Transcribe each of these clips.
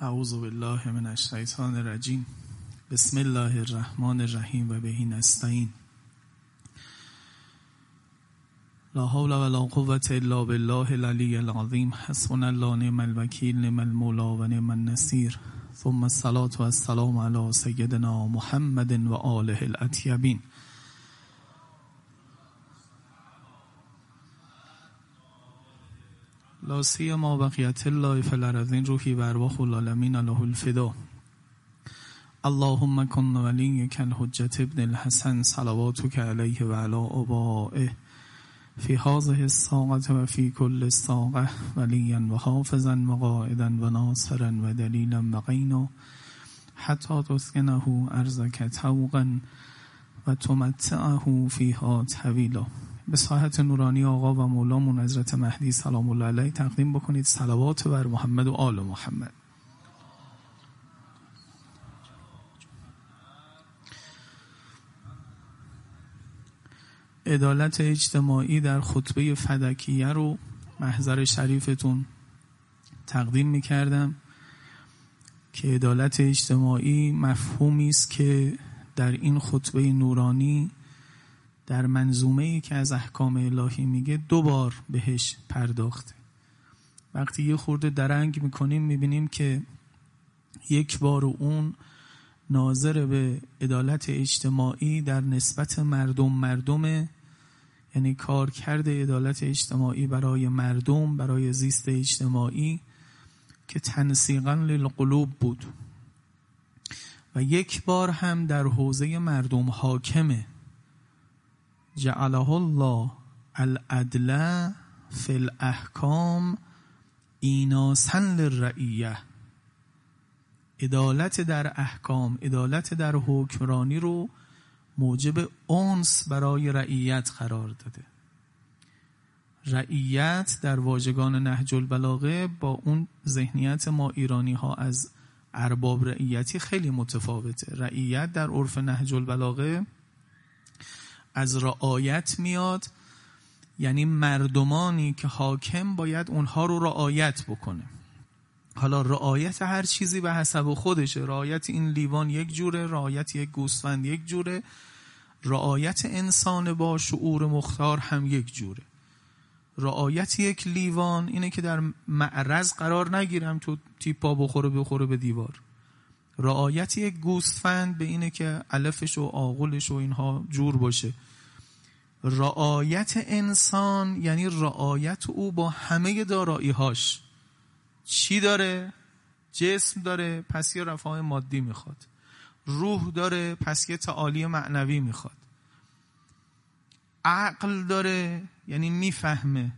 اعوذ بالله من الشیطان الرجیم. بسم الله الرحمن الرحیم و بهی نستعین. لا حول ولا قوة الا بالله العلی العظیم. حسبنا الله نعم الوکیل نعم المولا و نعم النصیر. ثم الصلاة والسلام على سیدنا محمد و آله الاطیبین. لا سیما بقیت الله فی الارضین روحی و ارواح العالمین له الفدا. اللهم کن ولیک الحجت ابن الحسن صلواتک علیه و علی آبائه. فی هذه الساعة و فی کل ساعة ولیا و حافظا و قائدا و ناصرا و دلیلا و غینا. حتی تسکنه ارزک توقا و تمتعه فیها طویلا. به ساحت نورانی آقا و مولامون حضرت مهدی سلام الله علیه تقدیم بکنید. صلوات بر محمد و آل محمد. عدالت اجتماعی در خطبه فدکیه رو محضر شریفتون تقدیم می‌کردم که عدالت اجتماعی مفهومی است که در این خطبه نورانی در منظومه ای که از احکام الهی میگه دو بار بهش پرداخته. وقتی یه خورده درنگ می‌کنیم می‌بینیم که یک بار اون ناظر به عدالت اجتماعی در نسبت مردم مردمه یعنی کار کرده عدالت اجتماعی برای مردم برای زیست اجتماعی که تنسیقا للقلوب بود. و یک بار هم در حوزه مردم حاکمه. جعله الله العدل فی الاحکام ایناسا للرعیه عدالت در احکام عدالت در حکمرانی رو موجب اونس برای رعیت قرار داده. رعیت در واژگان نهج البلاغه با اون ذهنیت ما ایرانی ها از ارباب رعیتی خیلی متفاوته. رعیت در عرف نهج البلاغه از رعایت میاد یعنی مردمانی که حاکم باید اونها رو رعایت بکنه. حالا رعایت هر چیزی به حسب خودشه. رعایت این لیوان یک جوره رعایت یک گوسفند یک جوره. رعایت انسان با شعور مختار هم یک جوره. رعایت یک لیوان اینه که در معرض قرار نگیرم تو تیپا بخوره بخوره به دیوار. رعایت یک گوسفند به اینه که علفش و آغلش و اینها جور باشه. رعایت انسان یعنی رعایت او با همه داراییهاش. چی داره؟ جسم داره پس یه رفاه مادی می‌خواد. روح داره پس یه تعالی معنوی می‌خواد. عقل داره یعنی می‌فهمه.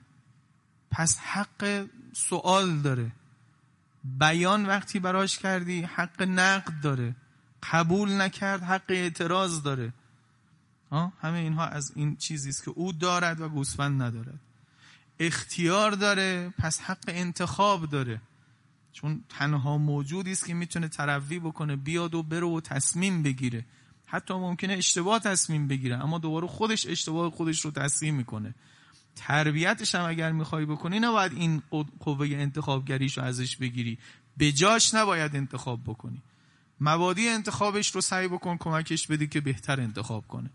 پس حق سوال داره. بیان وقتی براش کردی حق نقد داره. قبول نکرد حق اعتراض داره. همه اینها از این چیزی است که او دارد و گوسفند ندارد. اختیار داره پس حق انتخاب داره. چون تنها موجودی است که می‌تونه تروی بکنه بیاد و بره و تصمیم بگیره. حتی ممکنه اشتباه تصمیم بگیره اما دوباره خودش اشتباه خودش رو تصمیم می‌کنه. تربیتش هم اگر می‌خوای بکنی نباید این قوه انتخابگریش رو ازش بگیری. به جاش نباید انتخاب بکنی. مبادی انتخابش رو سعی بکن کمکش بدی که بهتر انتخاب کنه.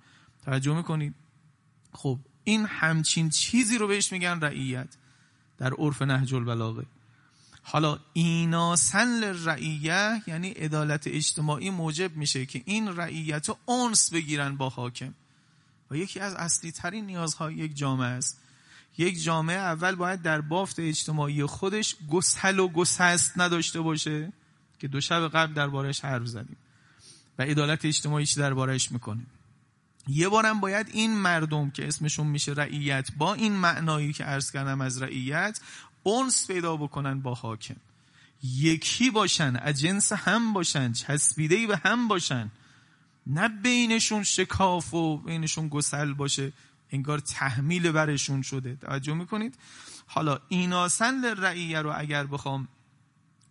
توجه می‌کنید؟ خب این همچین چیزی رو بهش میگن رعیت. در عرف نهج البلاغه. حالا ایناسن رعیه یعنی عدالت اجتماعی موجب میشه که این رعیت رو اونس بگیرن با حاکم. و یکی از اصلی ترین نیازهای یک جامعه است. یک جامعه اول باید در بافت اجتماعی خودش گسل و گسست نداشته باشه که دو شب قبل دربارش حرف زدیم و عدالت اجتماعی چی دربارش می‌کنیم. یه بارم باید این مردم که اسمشون میشه رعیت با این معنایی که عرض کردم از رعیت اونس پیدا بکنن با حاکم. یکی باشن از جنس هم باشن چسبیده به هم باشن. نه بینشون شکاف و بینشون گسل باشه. انگار تحمیل برشون شده. توجه می‌کنید؟ حالا ایناسن رعیه رو اگر بخوام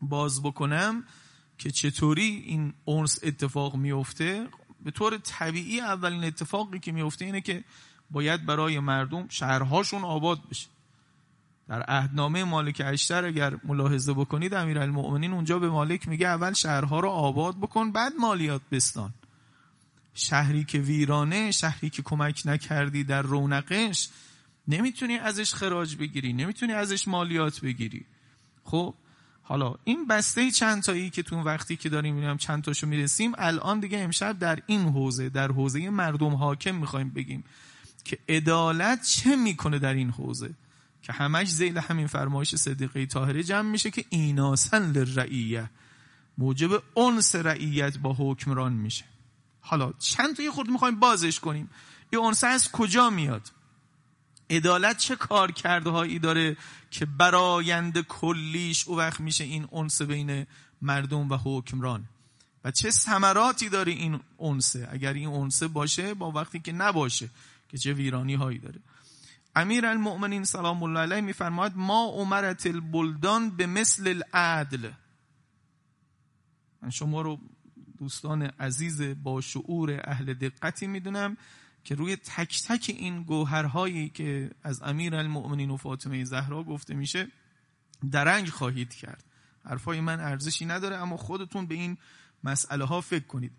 باز بکنم که چطوری این اونس اتفاق میفته به طور طبیعی اولین اتفاقی که میفته اینه که باید برای مردم شهرهاشون آباد بشه. در عهدنامه مالک اشتر اگر ملاحظه بکنید امیرالمؤمنین اونجا به مالک میگه اول شهرها رو آباد بکن بعد مالیات بستان. شهری که ویرانه شهری که کمک نکردی در رونقش نمی‌تونی ازش خراج بگیری نمی‌تونی ازش مالیات بگیری. خب حالا این بسته چند تایی که تو وقتی که داریم میریم چند تاشو می‌رسیم الان دیگه امشب در این حوزه در حوزه مردم حاکم می‌خوایم بگیم که عدالت چه می‌کنه در این حوزه؟ که همش زیل همین فرمایش صدیقه طاهره جمع میشه که ایناسن للرعیه. موجب انس رعیت با حکمران میشه. حالا چند تا یه خورد می‌خوایم بازش کنیم. این انس از کجا میاد؟ عدالت چه کار کرده هایی داره که برایند کلیش او وقت میشه این انس بین مردم و حکمران؟ و چه ثمراتی داره این انسه اگر این انسه باشه با وقتی که نباشه که چه ویرانی هایی داره. امیر المؤمنین سلام الله علیه میفرماید ما عمرت البلدان به مثل العدل. من شما رو دوستان عزیز با شعور اهل دقتی می‌دونم که روی تک تک این گوهرهایی که از امیر المؤمنین و فاطمه زهرا گفته میشه درنگ خواهید کرد. حرفای من ارزشی نداره اما خودتون به این مسئله ها فکر کنید.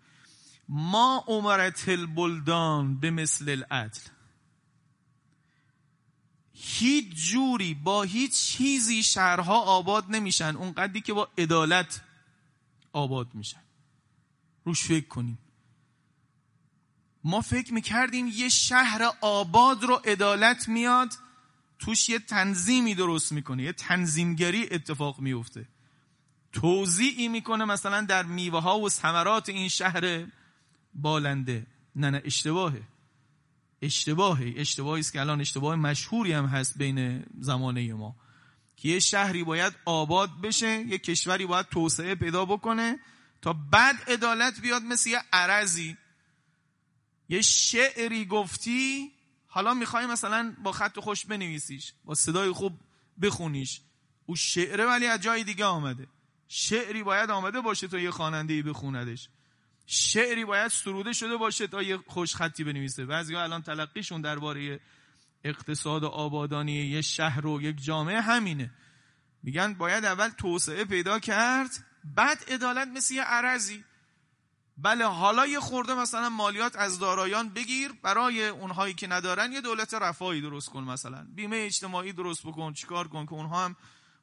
ما عمرت البلدان به مثل العدل. هیچ جوری با هیچ چیزی شهرها آباد نمیشن اونقدری که با عدالت آباد میشن. روش فکر کنیم. ما فکر می‌کردیم یه شهر آباد رو عدالت میاد توش یه تنظیمی درست می‌کنه یه تنظیمگری اتفاق میفته توضیعی می‌کنه مثلا در میوه ها و ثمرات این شهر بالنده. نه نه اشتباهه. اشتباهه. اشتباهی است که الان اشتباه مشهوری هم هست بین زمانه ما. که یه شهری باید آباد بشه یه کشوری باید توسعه پیدا بکنه تا بعد عدالت بیاد مثل یه عرضی. یه شعری گفتی حالا می‌خوای مثلا با خط خوش بنویسیش با صدای خوب بخونیش. او شعره ولی از جای دیگه آمده. شعری باید آمده باشه تا یه خواننده بخوندش. شعری باید سروده شده باشه تا یه خوش خطی بنویسه. بعضی الان تلقیشون درباره اقتصاد و آبادانی یه شهر و یک جامعه همینه. میگن باید اول توسعه پیدا کرد بعد عدالت مثل یه عرضی. بله حالا یه خورده مثلا مالیات از دارایان بگیر برای اونهایی که ندارن یه دولت رفاهی درست کن مثلا. بیمه اجتماعی درست بکن چیکار کن که اونها هم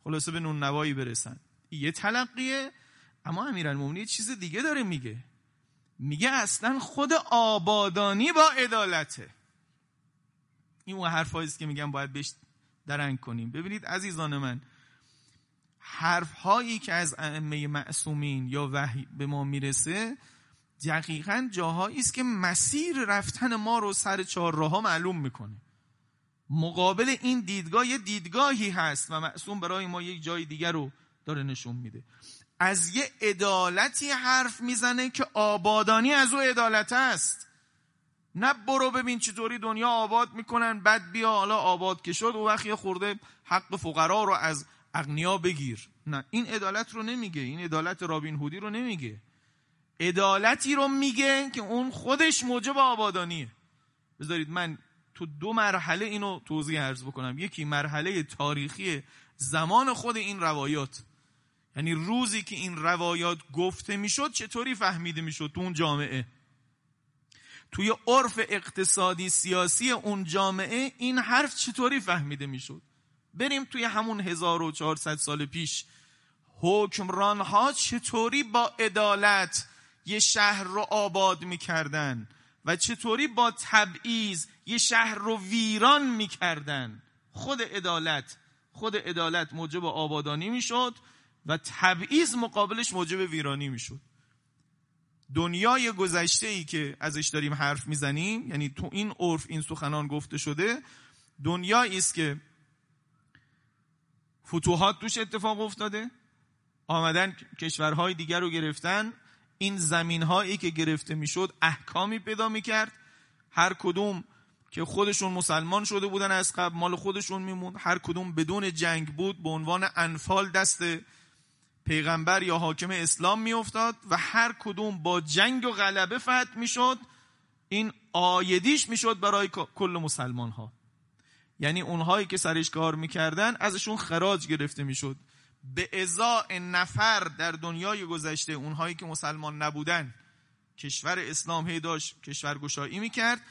خلاصه به نون نوایی برسن. یه تلقیه. اما امیرالمومنین چیز دیگه داره میگه. میگه اصلا خود آبادانی با عدالته. این اون حرفایی که میگم باید بهش درنگ کنیم. ببینید عزیزان من حرف هایی که از ائمه معصومین یا وحی به ما می‌رسه دقیقا جاهایی است که مسیر رفتن ما رو سر چهار راه معلوم می‌کنه. مقابل این دیدگاه یه دیدگاهی هست و معصوم برای ما یک جای دیگر رو داره نشون میده. از یه عدالتی حرف می‌زنه که آبادانی از او عدالت است. نه برو ببین چطوری دنیا آباد می‌کنن بعد بیا حالا آباد که شد و وقت یه خورده حق فقرا رو از اغنیا بگیر. نه این عدالت رو نمیگه این عدالت رابین هودی رو نمیگه. عدالتی رو میگه که اون خودش موجب آبادانیه. بذارید من تو دو مرحله اینو توضیح عرض بکنم. یکی مرحله تاریخی زمان خود این روایات. یعنی روزی که این روایات گفته می‌شد چطوری فهمیده می‌شد تو اون جامعه؟ توی عرف اقتصادی سیاسی اون جامعه این حرف چطوری فهمیده می‌شد؟ بریم توی همون 1400 سال پیش. حکمران ها چطوری با عدالت یه شهر رو آباد می‌کردن و چطوری با تبعیض یه شهر رو ویران می‌کردن؟ خود عدالت خود عدالت موجب آبادانی می‌شد و تبعیض مقابلش موجب ویرانی می‌شد. دنیای گذشته ای که ازش داریم حرف می‌زنیم یعنی تو این عرف این سخنان گفته شده دنیایی است که فتوحات توش اتفاق افتاده؟ آمدن کشورهای دیگر رو گرفتن این زمین هایی که گرفته می‌شد احکامی پیدا می‌کرد. هر کدوم که خودشون مسلمان شده بودن از قبل مال خودشون میموند. هر کدوم بدون جنگ بود به عنوان انفال دست پیغمبر یا حاکم اسلام میافتاد و هر کدوم با جنگ و غلبه فتح می‌شد. این آیدیش می‌شد برای کل مسلمان ها یعنی اونهایی که سرش کار می‌کردن ازشون خراج گرفته می‌شد. به ازاء نفر در دنیای گذشته اونهایی که مسلمان نبودن کشور اسلام هی داشت کشورگشایی می‌کرد.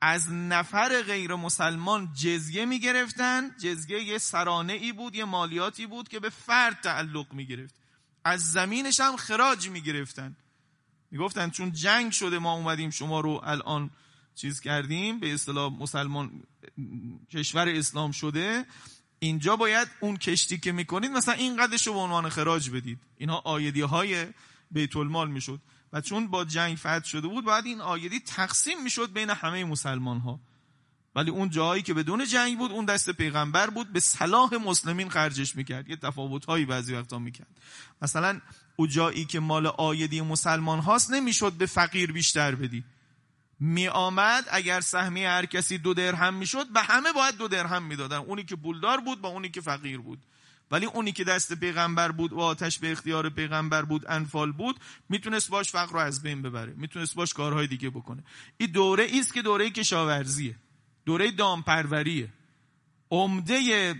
از نفر غیر مسلمان جزیه می‌گرفتن. جزیه یه سرانه ای بود یه مالیاتی بود که به فرد تعلق می‌گرفت. از زمینش هم خراج می‌گرفتن. می‌گفتن چون جنگ شده ما اومدیم شما رو الان چیز کردیم به اصطلاح مسلمان کشور اسلام شده اینجا باید اون کشتی که می‌کنید مثلا این قدش رو به عنوان خراج بدید. اینها آیدی های بیت المال می‌شد. و چون با جنگ فتح شده بود باید این آیدی تقسیم می‌شد بین همه مسلمان ها ولی اون جایی که بدون جنگ بود اون دست پیغمبر بود به صلاح مسلمین خرجش می‌کرد. یه تفاوت هایی بعضی وقتا می‌کرد. مثلا او جایی که مال آیدی مسلمان هاست نمی‌شد به فقیر بیشتر بدی. می آمد اگر سهمی هر کسی دو درهم می‌شد به همه باید دو درهم می‌دادن. اونی که پولدار بود با اونی که فقیر بود. ولی اونی که دست پیغمبر بود و آتش به اختیار پیغمبر بود انفال بود می‌تونست باش فقر رو از بین ببره. می‌تونست باش کارهای دیگه بکنه. این دوره است که دوره کشاورزیه. دوره دامپروریه. عمده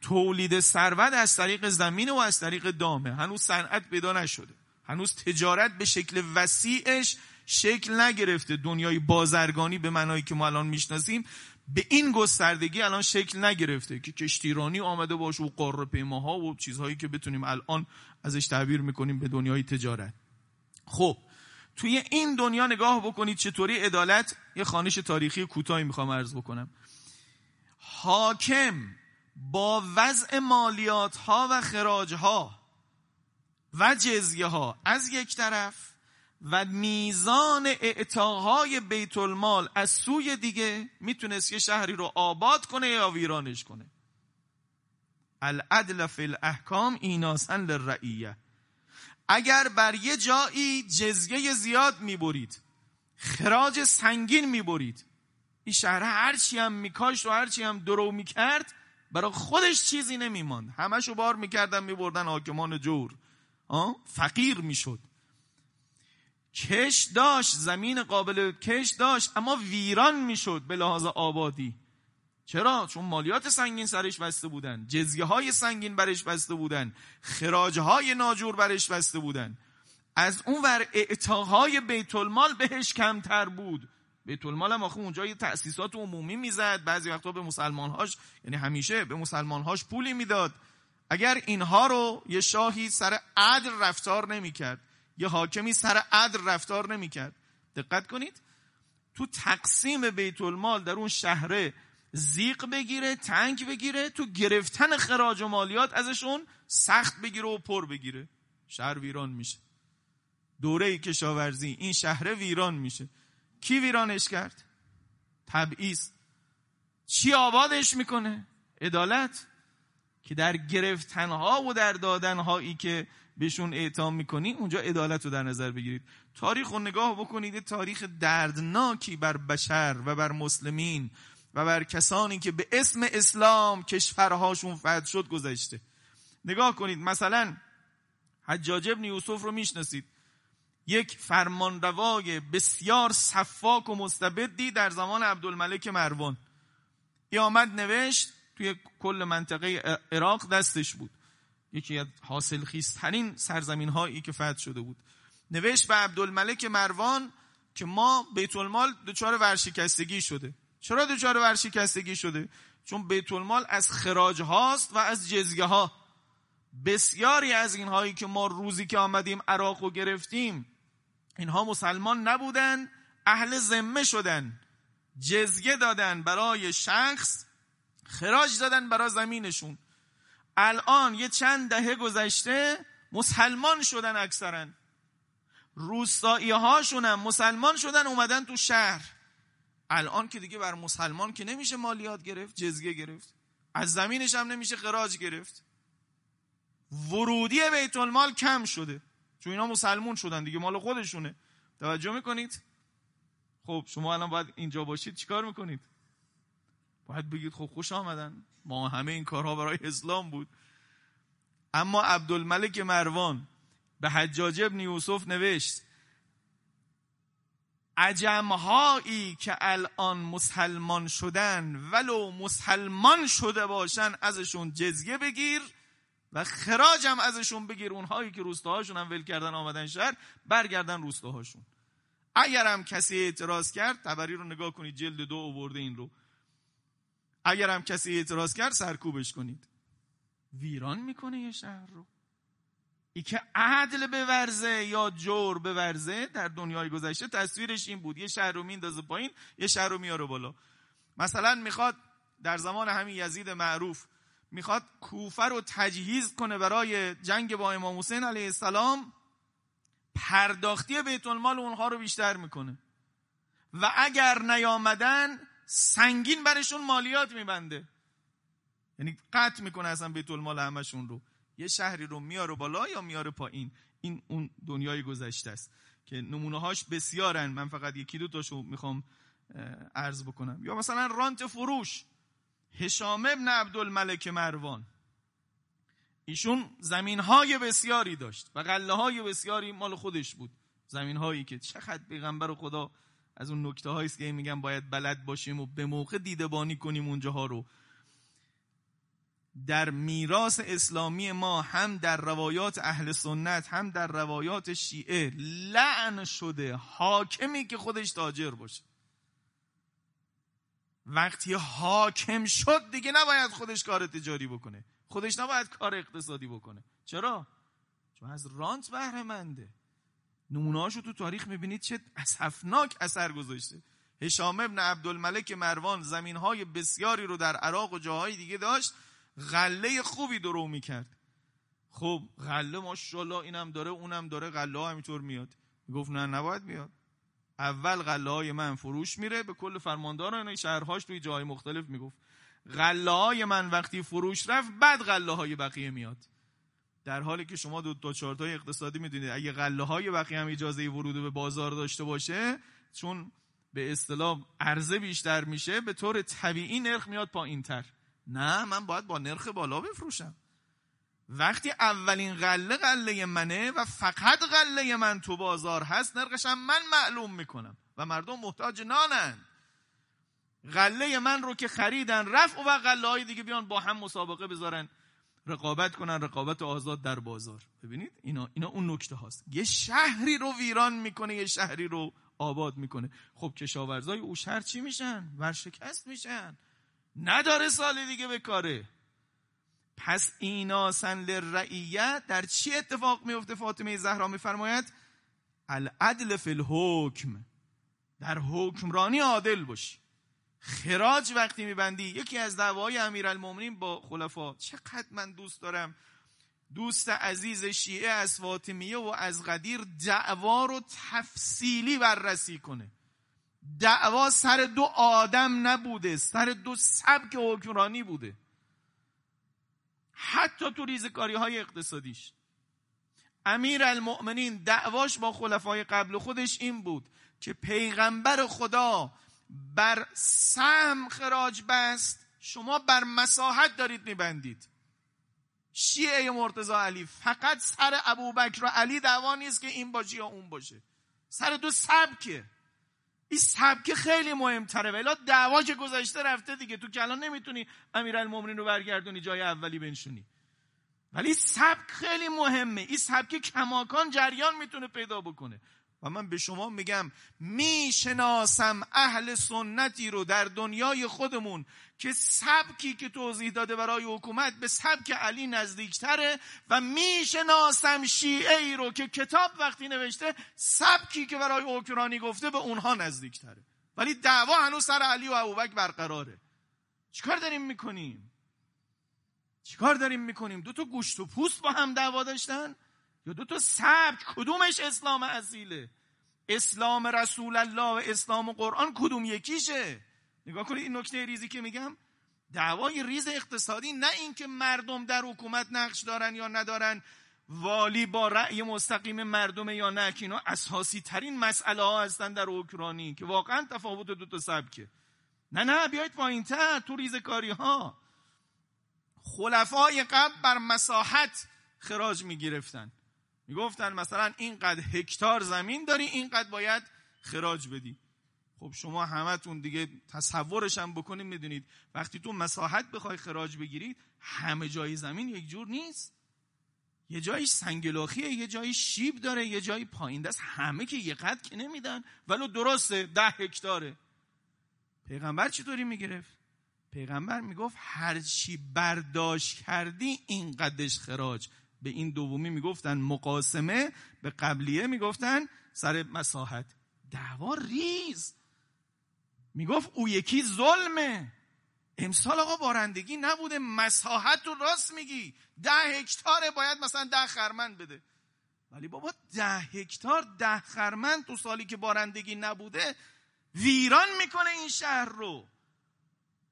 تولید ثروت از طریق زمین و از طریق دامه. هنوز صنعت پیدا نشده. هنوز تجارت به شکل وسیعش شکل نگرفته دنیای بازرگانی به معنایی که ما الان می‌شناسیم. به این گستردگی الان شکل نگرفته که کشتیرانی آمده باشه و قاره پیماها و چیزهایی که بتونیم الان ازش تعبیر می‌کنیم به دنیای تجارت. خب توی این دنیا نگاه بکنید چطوری عدالت یه خانش تاریخی کوتاهی می‌خوام عرض بکنم. حاکم با وضع مالیات ها و خراج ها و جزیه ها از یک طرف و میزان اعطاهای بیت المال از سوی دیگه می‌تونست یه شهری رو آباد کنه یا ویرانش کنه. العدل فی الاحکام ایناسن للرعیه. اگر بر یه جایی جزیه زیاد می‌برید خراج سنگین می‌برید این شهر هرچی هم میکاشت و هرچی هم درو می‌کرد برای خودش چیزی نمیماند. همشو بار می‌کردن میبردن حاکمان جور. فقیر می‌شد. کش داشت زمین قابل کش داشت اما ویران می‌شد به لحاظ آبادی. چرا؟ چون مالیات سنگین سرش بسته بودن جزیه های سنگین برش بسته بودن خراج های ناجور برش بسته بودن. از اون ور اعتاهای بیت المال بهش کمتر بود. بیت المال هم آخه اونجا یه تأسیسات عمومی می‌زد. بعضی وقتا به مسلمانهاش یعنی همیشه به مسلمانهاش پولی می‌داد. اگر اینها رو یه شاهی سر عدل رفتار نمی‌کرد یه حاکمی سر عدل رفتار نمی‌کرد. دقت کنید. تو تقسیم بیت المال در اون شهره زیق بگیره تنگ بگیره تو گرفتن خراج و مالیات ازشون سخت بگیره و پر بگیره. شهر ویران میشه. دوره کشاورزی این شهر ویران میشه. کی ویرانش کرد؟ تبعیض. چی آبادش می‌کنه؟ عدالت. که در گرفتنها و در دادنهایی که بهشون اعتام می‌کنی اونجا عدالت رو در نظر بگیرید. تاریخ رو نگاه بکنید تاریخ دردناکی بر بشر و بر مسلمین و بر کسانی که به اسم اسلام کشورهاشون فتح شد گذشته. نگاه کنید مثلا حجاج ابن یوسف رو می‌شناسید. یک فرمانروای بسیار صفاک و مستبدی در زمان عبدالملک مروان. ای آمد نوشت توی کل منطقه عراق دستش بود. یکی از حاصل خیسترین سرزمین هایی که فتح شده بود. نوشت به عبدالملک مروان که ما بیت المال دچار ورشکستگی شده. چرا دچار ورشکستگی شده؟ چون بیت المال از خراج هاست و از جزگه ها بسیاری از اینهایی که ما روزی که آمدیم عراق و گرفتیم اینها مسلمان نبودن اهل ذمه شدن جزگه دادن برای شخص خراج دادن برای زمینشون. الان یه چند دهه گذشته مسلمان شدن اکثرا. روستایی هاشون هم مسلمان شدن اومدن تو شهر. الان که دیگه بر مسلمان که نمیشه مالیات گرفت جزگه گرفت. از زمینش هم نمیشه خراج گرفت. ورودی بیت المال کم شده. چون اینا مسلمون شدن دیگه مال خودشونه. توجه می‌کنید؟ خب شما الان باید اینجا باشید چیکار می‌کنید؟ باید بگید خب خوش آمدن. ما همه این کارها برای اسلام بود. اما عبدالملک مروان به حجاج ابن یوسف نوشت عجمهایی که الان مسلمان شدن ولو مسلمان شده باشن ازشون جزیه بگیر و خراجم ازشون بگیر. اونهایی که روستاهاشون هم ول کردن آمدن شهر برگردن روستاهاشون. اگر هم کسی اعتراض کرد تبری رو نگاه کنید جلد دو آورده این رو. اگر هم کسی اعتراض کرد سرکوبش کنید. ویران می‌کنه یه شهر رو. ای که عدل بورزه یا جور بورزه در دنیای گذشته تصویرش این بود. یه شهر رو میندازه پایین یه شهر رو میاره بالا. مثلا می‌خواد در زمان همین یزید معروف می‌خواد کوفه رو تجهیز کنه برای جنگ با امام حسین علیه السلام پرداختی بیت المال اونها رو بیشتر می‌کنه. و اگر نیامدن سنگین برشون مالیات میبنده. یعنی قطع می‌کنه اصلا بیت المال همشون رو. یه شهری رو میاره بالا یا میاره پایین؟ این اون دنیای گذشته است که نمونه هاش بسیارن. من فقط یکی دو تاشو می‌خوام عرض بکنم. یا مثلا رانت فروش. هشام ابن عبدالملک مروان. ایشون زمین های بسیاری داشت و قله های بسیاری مال خودش بود. زمین هایی که چقدر پیغمبر خدا از اون نکته هایی که میگن باید بلد باشیم و به موقع دیدبانی کنیم اونجاها رو. در میراث اسلامی ما هم در روایات اهل سنت هم در روایات شیعه لعن شده حاکمی که خودش تاجر باشه. وقتی حاکم شد دیگه نباید خودش کار تجاری بکنه. خودش نباید کار اقتصادی بکنه. چرا؟ چون از رانت بهره منده نمونه تو تاریخ می‌بینید چه اصفناک اثر گذاشته. هشام ابن عبدالملک مروان زمین های بسیاری رو در عراق و جاهای دیگه داشت غله خوبی درو می‌کرد. خب غله ماشاءالله اینم داره اونم داره غله ها همینطور میاد. گفت نه نباید بیاد اول غله های من فروش میره به کل فرمانداران شهرهاش توی جای مختلف می‌گفت. غله های من وقتی فروش رفت بعد غله های بقیه میاد. در حالی که شما دو تا چارتای اقتصادی می‌دونید اگه غله های بقیه هم اجازه ورود به بازار داشته باشه چون به اصطلاح عرضه بیشتر میشه به طور طبیعی نرخ میاد پایین تر. نه من باید با نرخ بالا بفروشم. وقتی اولین غله غله منه و فقط غله من تو بازار هست نرخشم من معلوم می‌کنم و مردم محتاج نانن غله من رو که خریدن رفت و غله های دیگه بیان با هم مسابقه بذارن. رقابت کنن رقابت آزاد در بازار. ببینید اینا اینا اون نکته هاست. یه شهری رو ویران می‌کنه یه شهری رو آباد می‌کنه. خب کشاورزای او شهر چی میشن ورشکست میشن. نداره سال دیگه به کاره. پس ایناسن لرعیت. در چی اتفاق میفته فاطمه زهرا میفرماید العدل فی الحکم. در حکمرانی عادل باشی. خراج وقتی میبندی. یکی از دعوای امیرالمومنین با خلفا چقدر من دوست دارم. دوست عزیز شیعه از فاطمیه و از قدیر دعوا رو تفصیلی بررسی کنه. دعوا سر دو آدم نبوده سر دو سبک حکمرانی بوده. حتی تو ریزکاری های اقتصادیش. امیر المؤمنین دعواش با خلفای قبل خودش این بود که پیغمبر خدا بر سم خراج بست شما بر مساحت دارید میبندید. شیعه مرتضا علی فقط سر ابوبکر و علی دعوا نیست که این باشه یا اون باشه. سر دو سبکه. این سبک خیلی مهمتره. ولی دعوا که گذشته رفته دیگه. تو کلان نمی‌تونی امیرالمومنین رو برگردونی جای اولی بنشونی. ولی سبک خیلی مهمه. این سبک کماکان جریان می‌تونه پیدا بکنه. من به شما میگم می‌شناسم اهل سنتی رو در دنیای خودمون که سبکی که توضیح داده برای حکومت به سبک علی نزدیکتره و می‌شناسم شیعه ای رو که کتاب وقتی نوشته سبکی که برای حکمرانی گفته به اونها نزدیکتره. ولی دعوا هنوز سر علی و ابوبکر برقراره. چیکار داریم می‌کنیم؟ چیکار داریم می‌کنیم؟ دو تا گوشت و پوست با هم دعوا داشتن؟ یا دو تا سبک کدومش اسلام اصیله؟ اسلام رسول الله و اسلام و قرآن کدوم یکیشه؟ نگاه کنید این نکته ریزی که میگم دعوای ریز اقتصادی نه اینکه مردم در حکومت نقش دارن یا ندارن والی با رأی مستقیم مردم یا نه که اینا اساسی ترین مسئله ها هستن در اوکرانی که واقعا تفاوت دو تا سبکه. نه نه بیایید پایین تر تو ریزکاری ها خلفای قبل بر مساحت خراج می‌گرفتن. می‌گفتن مثلا اینقدر هکتار زمین داری اینقدر باید خراج بدی. خب شما همتون دیگه تصورش هم بکنید می‌دونید. وقتی تو مساحت بخوای خراج بگیرید همه جای زمین یک جور نیست. یه جایی سنگلاخیه یه جایی شیب داره یه جایی پایین دست. همه که یه قد که نمیدن. ولو درسته ده هکتاره. پیغمبر چطوری می‌گرفت؟ پیغمبر می‌گفت هر چی برداشت کردی این قدش خراج. به این دومی می‌گفتن مقاسمه به قبلیه می‌گفتن سر مساحت. دعوا ریز. می‌گفت او یکی ظلمه. امسال آقا بارندگی نبوده مساحت رو راست میگی. ده هکتاره باید مثلا ده خرمن بده. ولی بابا ده هکتار ده خرمن تو سالی که بارندگی نبوده ویران می‌کنه این شهر رو.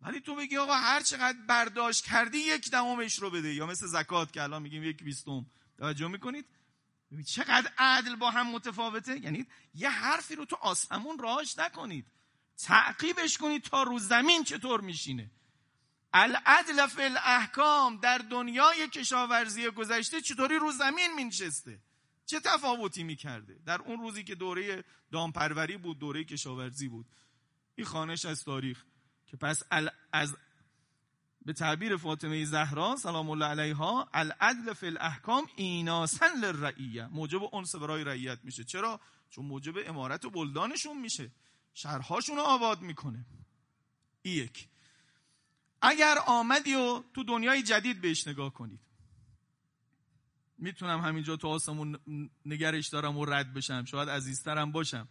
ولی تو بگی آقا هر چقدر برداشت کردی یک دهمش رو بده. یا مثل زکات که الان میگیم یک بیستم. توجه می‌کنید؟ چقدر عدل با هم متفاوته. یعنی یه حرفی رو تو آسمون راهش نکنید. تعقیبش کنید تا رو زمین چطور میشینه. العدل فی الاحکام در دنیای کشاورزی گذشته چطوری رو زمین مینشسته؟ چه تفاوتی می‌کرده؟ در اون روزی که دوره دامپروری بود دوره کشاورزی بود. این خانش از تاریخ. که پس از به تعبیر فاطمه زهرا سلام الله علیها العدل فی الاحکام ایناسن للرعیه. موجب انس برای رعیت میشه. چرا؟ چون موجب امارت و بلدانشون میشه. شهرهاشون رو آباد می‌کنه. ای یک. اگر آمدی و تو دنیای جدید بهش نگاه کنید. می‌تونم همینجا تو آسمون نگرش دارم و رد بشم. شاید عزیزترم باشم.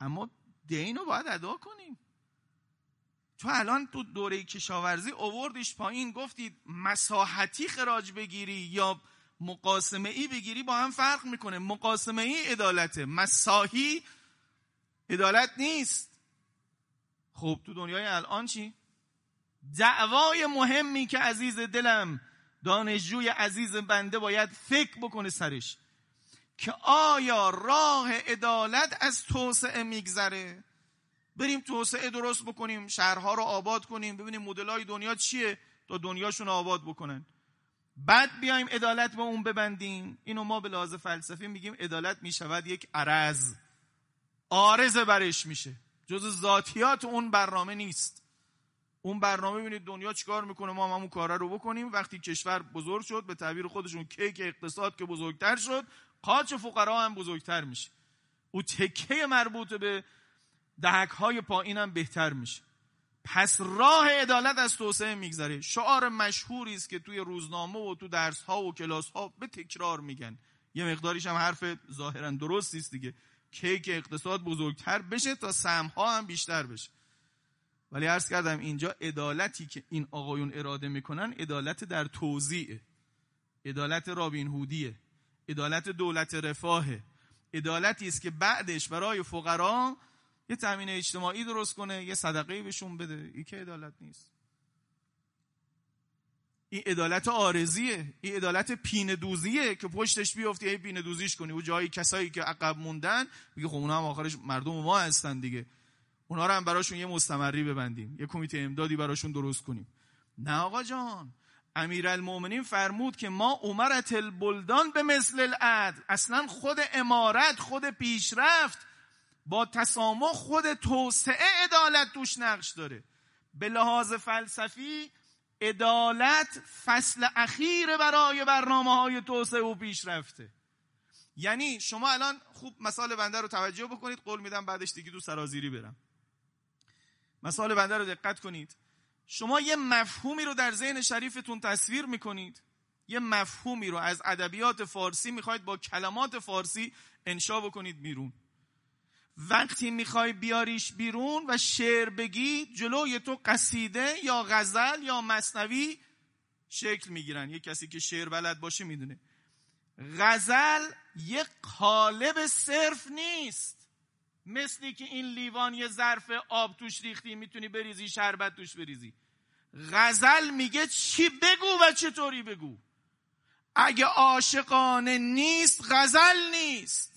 اما دین رو باید ادا کنیم. تو الان تو دوره کشاورزی اووردش پایین گفتید مساحتی خراج بگیری یا مقاسمه ای بگیری با هم فرق می‌کنه. مقاسمه ای عدالته مساحی عدالت نیست. خب تو دنیای الان چی؟ دعوای مهمی که عزیز دلم دانشجوی عزیز بنده باید فکر بکنه سرش که آیا راه عدالت از توسعه میگذره؟ بریم توسعه درست بکنیم شهرها رو آباد کنیم ببینیم مدلای دنیا چیه تا دنیاشون آباد بکنن. بعد بیایم عدالت با اون ببندیم. اینو ما به لحاظ فلسفی میگیم عدالت می‌شود یک عرض. آرزه برش میشه. جز ذاتیات اون برنامه نیست. اون برنامه ببینید دنیا چیکار می‌کنه ما هم همون کارا رو بکنیم. وقتی کشور بزرگ شد به تعبیر خودشون کیک اقتصاد که بزرگتر شد قاچ فقرا هم بزرگتر میشه. او تکه مربوط به دهک های پایین هم بهتر میشه. پس راه عدالت از توسعه میگذره. شعار مشهوری است که توی روزنامه و تو درس ها و کلاس ها به تکرار میگن. یه مقداریش هم حرف ظاهرا درست است دیگه. کیک اقتصاد بزرگتر بشه تا سهم ها هم بیشتر بشه. ولی عرض کردم اینجا عدالتی که این آقایون اراده می‌کنن عدالت در توزیع عدالت رابین هودیه. عدالت دولت رفاهه. عدالتی است که بعدش برای فقرا یه تامین اجتماعی درست کنه یه صدقه بهشون بده. این که عدالت نیست. این عدالت آرزیه. این عدالت پین دوزیه که پشتش بیفتی هی پین دوزیش کنی. و جایی کسایی که عقب موندن میگه خب اونا هم آخرش مردم ما هستن دیگه. اونا رو هم براشون یه مستمری ببندیم. یه کمیته امدادی براشون درست کنیم. نه آقا جان. امیرالمومنین فرمود که ما عمرت البلدان به مثل العدل اصلا خود امارت خود پیشرفت با تسامح خود توسعه عدالت توش نقش داره. به لحاظ فلسفی عدالت فصل اخیر برای برنامه های توسعه و پیشرفته یعنی شما الان خوب مثال بنده رو توجه بکنید. قول میدم بعدش دیگه دو سرازیری برم. مثال بنده رو دقت کنید. شما یه مفهومی رو در ذهن شریفتون تصویر می‌کنید. یه مفهومی رو از ادبیات فارسی می‌خواید با کلمات فارسی انشا بکنید بیرون. وقتی می‌خوای بیاریش بیرون و شعر بگی جلوی تو قصیده یا غزل یا مصنوی شکل می‌گیرن. یه کسی که شعر بلد باشه می‌دونه. غزل یک قالب صرف نیست. مثلی که این لیوان یه ظرف آب توش ریختی می‌تونی بریزی شربت توش بریزی. غزل میگه چی بگو و چطوری بگو. اگه عاشقانه نیست غزل نیست.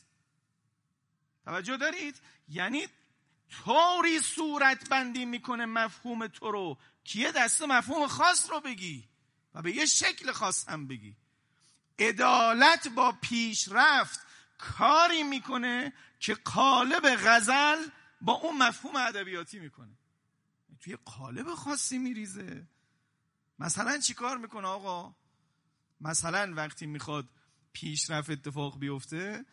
توجه دارید؟ یعنی طوری صورت بندی می‌کنه مفهوم تو رو. که یه دسته مفهوم خاص رو بگی و به یه شکل خاص هم بگی. عدالت با پیشرفت کاری می‌کنه که قالب غزل با اون مفهوم ادبیاتی می‌کنه. توی قالب خاصی میریزه. مثلا چی کار می‌کنه آقا؟ مثلا وقتی می‌خواد پیشرفت اتفاق بیفته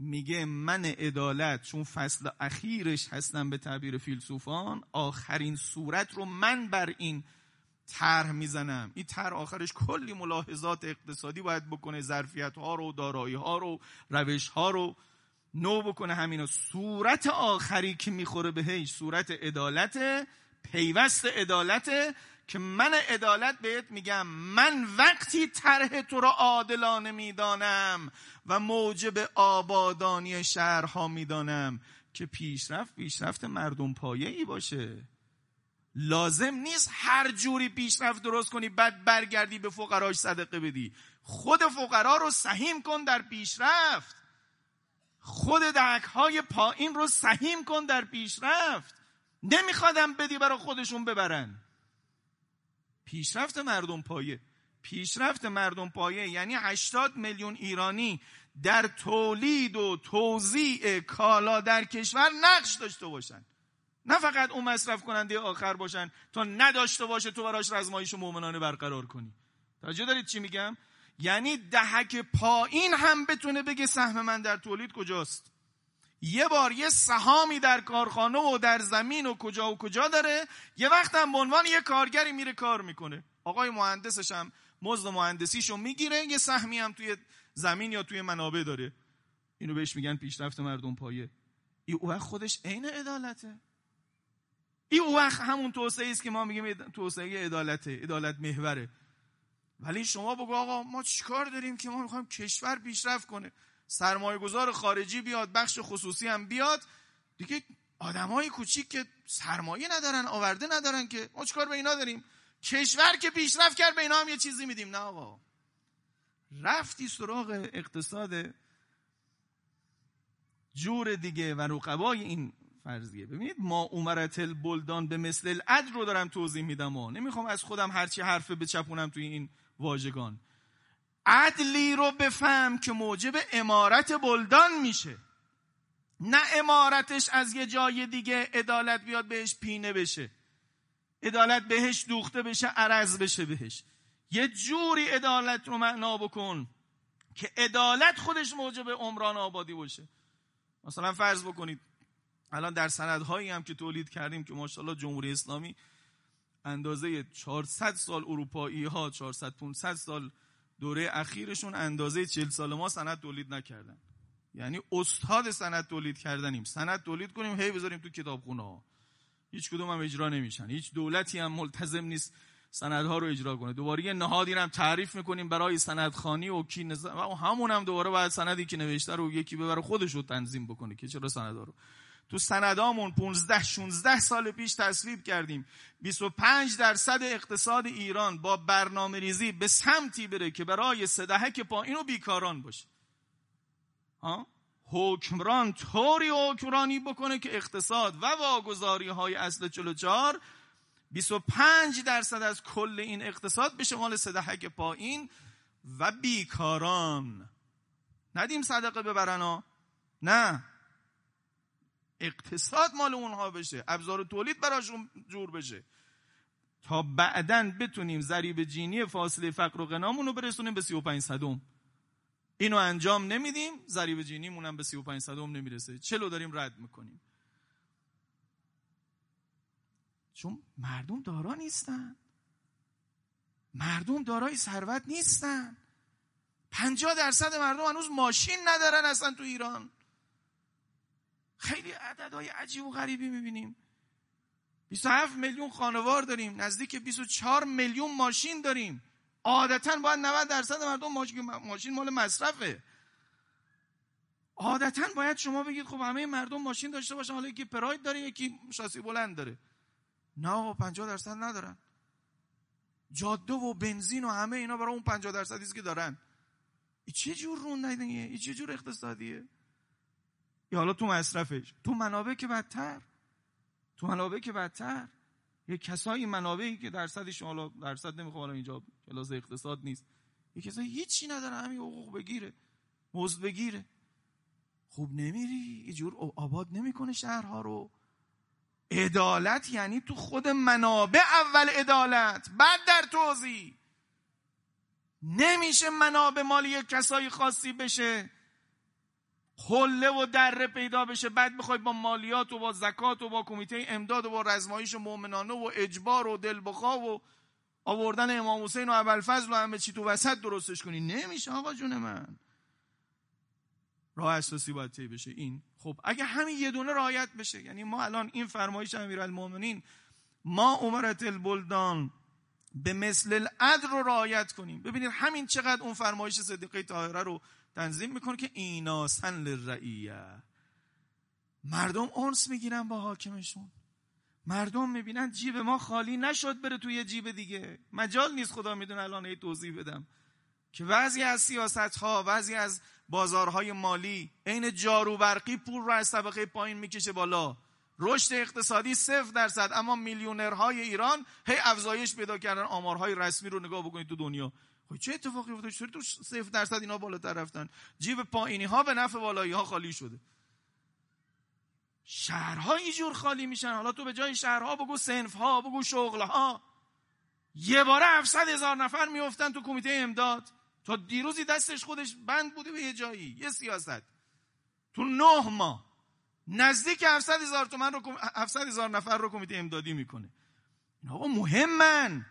میگه من عدالت چون فصل اخیرش هستم به تعبیر فیلسوفان آخرین صورت رو من بر این طرح می‌زنم. این طرح آخرش کلی ملاحظات اقتصادی باید بکنه ظرفیت ها رو دارایی ها رو روش ها رو نو بکنه همینا صورت آخری که می‌خوره بهش صورت عدالت پیوست عدالت که من عدالت بهت میگم من وقتی طرح تو را عادلانه می‌دانم و موجب آبادانی شهرها می‌دانم که پیشرفت پیشرفت مردم پایه ای باشه. لازم نیست هر جوری پیشرفت درست کنی بعد برگردی به فقراش صدقه بدی. خود فقرا رو سهیم کن در پیشرفت. خود دهک های پایین رو سهیم کن در پیشرفت. نمیخوادم بدی برای خودشون ببرن. پیشرفت مردم پایه. پیشرفت مردم پایه یعنی 80 میلیون ایرانی در تولید و توزیع کالا در کشور نقش داشته باشن. نه فقط اون مصرف کننده آخر باشن تا نداشته باشه تو براش رزمایش مؤمنانه برقرار کنی. توجه دارید چی میگم؟ یعنی دهک پایین هم بتونه بگه سهم من در تولید کجاست. یه بار یه سهامی در کارخانه و در زمین و کجا و کجا داره یه وقت هم به عنوان یه کارگری میره کار می‌کنه. آقای مهندسش هم مزد مهندسیشو می‌گیره یه سهمی هم توی زمین یا توی منابع داره. اینو بهش میگن پیشرفت مردم پایه. این او خودش عین عدالته. این وقت همون توسعه است که ما میگیم توسعه عدالته عدالت محوره. ولی شما بگو آقا ما چیکار داریم که ما می‌خوایم کشور پیشرفت کنه؟ سرمایه گذار خارجی بیاد بخش خصوصی هم بیاد. دیگه آدم های کوچیک که سرمایه ندارن آورده ندارن که ما چیکار به اینا داریم؟ کشور که پیشرفت کرد به اینا هم یه چیزی میدیم. نه آقا. رفتی سراغ اقتصاد جور دیگه و رقبای این فرضیه. ببینید ما عمرت البلدان به مثل العدل رو دارم توضیح میدم. و نمی‌خوام از خودم هرچی حرفه بچپونم توی این واژگان. عدلی رو بفهم که موجب امارت بلدان میشه. نه امارتش از یه جای دیگه عدالت بیاد بهش پینه بشه. عدالت بهش دوخته بشه عرض بشه بهش. یه جوری عدالت رو معنا بکن که عدالت خودش موجب عمران آبادی باشه. مثلا فرض بکنید الان در سندهایی هم که تولید کردیم که ماشاءالله جمهوری اسلامی اندازه 400 سال اروپایی ها 400 500 سال دوره اخیرشون اندازه 40 سال ما سند تولید نکردن. یعنی استاد سند تولید کردنیم. سند تولید کنیم هی بذاریم تو کتابخونه ها. هیچ کدوم هم اجرا نمیشن. هیچ دولتی هم ملتزم نیست سندها رو اجرا کنه. دوباره یه نهادی هم تعریف می‌کنیم برای سندخانی و کی نز... و همون هم دوباره باید سندی که نوشته رو یکی ببره خودش رو تنظیم بکنه که چرا سندها رو. تو سندامون 15 16 سال پیش تصویب کردیم. 25 درصد اقتصاد ایران با برنامه ریزی به سمتی بره که برای صدهک پایین و بیکاران باشه. ها؟ حکمران طوری حکمرانی بکنه که اقتصاد و واگذاری های اصل 44 25 درصد از کل این اقتصاد به شمال صدهک پایین و بیکاران. ندیم صدقه ببرن ها؟ نه. اقتصاد مال اونها بشه ابزار تولید براشون جور بشه. تا بعدا بتونیم ضریب جینی فاصله فقر و غنامون رو برسونیم به 35 صدم. اینو انجام نمیدیم ضریب جینیمون هم به 35 صدم نمی‌رسه. چلو داریم رد می‌کنیم. چون مردم دارا نیستن. مردم دارای ثروت نیستن. پنجاه درصد مردم هنوز ماشین ندارن اصلا تو ایران. خیلی عددهای عجیب و غریبی می‌بینیم. 27 میلیون خانوار داریم. نزدیک 24 میلیون ماشین داریم. عادتا باید 90 درصد مردم ماشین مال مصرفه. عادتا باید شما بگید خب همه مردم ماشین داشته باشن. حالا یکی پراید داره یکی شاسی بلند داره. نه 50 درصد ندارن. جاده و بنزین و همه اینا برای اون 50 درصدی که دارن. این چه جور رون این چه جور اقتصادیه؟ یا حالا تو مصرفش. تو منابع که بدتر. تو منابع که بدتر. یه کسایی منابعی که درصدش حالا درصد نمی‌خوام حالا اینجا کلاس اقتصاد نیست. یه کسایی هیچی نداره همین حقوق بگیره. مزد بگیره. خوب نمیری. یه جور آباد نمی‌کنه شهرها رو. عدالت یعنی تو خود منابع اول عدالت بعد در توضیح نمیشه منابع مال یک کسایی خاصی بشه. حله و دره پیدا بشه. بعد بخوای با مالیات و با زکات و با کمیته امداد و با رزمایش مؤمنانه و اجبار و دلبخوا و آوردن امام حسین و ابوالفضل و همه چی تو وسط درستش کنی. نمیشه آقا جون من. راه اساسی باید طی بشه. این. خب اگه همین یه دونه رعایت بشه. یعنی ما الان این فرمایش امیرالمومنین ما عمرت البلدان به مثل العدل رو رعایت کنیم. ببینید همین چقدر اون فرمایش صدیقه طاهره رو تنظیم می‌کنه که ایناسن للرعیه مردم اونس می‌گیرن با حاکمشون. مردم می‌بینن جیب ما خالی نشد بره توی جیب دیگه. مجال نیست خدا می‌دونه الان ای توضیح بدم. که بعضی از سیاست ها بعضی از بازارهای مالی عین جارو برقی پول رو از طبقه پایین می‌کشه بالا. رشد اقتصادی صفر درصد اما میلیونرهای ایران هی افزایش پیدا کردن. آمارهای رسمی رو نگاه بکنید تو دنیا. خب چه اتفاقی افتاد؟ چطور تو صفر درصد اینا بالاتر رفتن؟ جیب پایینی ها به نفع بالایی ها خالی شده. شهرها اینجور خالی میشن. حالا تو به جای شهرها بگو سنف ها بگو شغل ها یه باره 700 هزار نفر میفتن تو کمیته امداد. تا دیروزی دستش خودش بند بوده به یه جایی یه سیاست. تو نه ماه نزدیک 700 هزار تومن رو 700 هزار نفر رو کمیته امدادی می‌کنه. اینا آقا مهمن.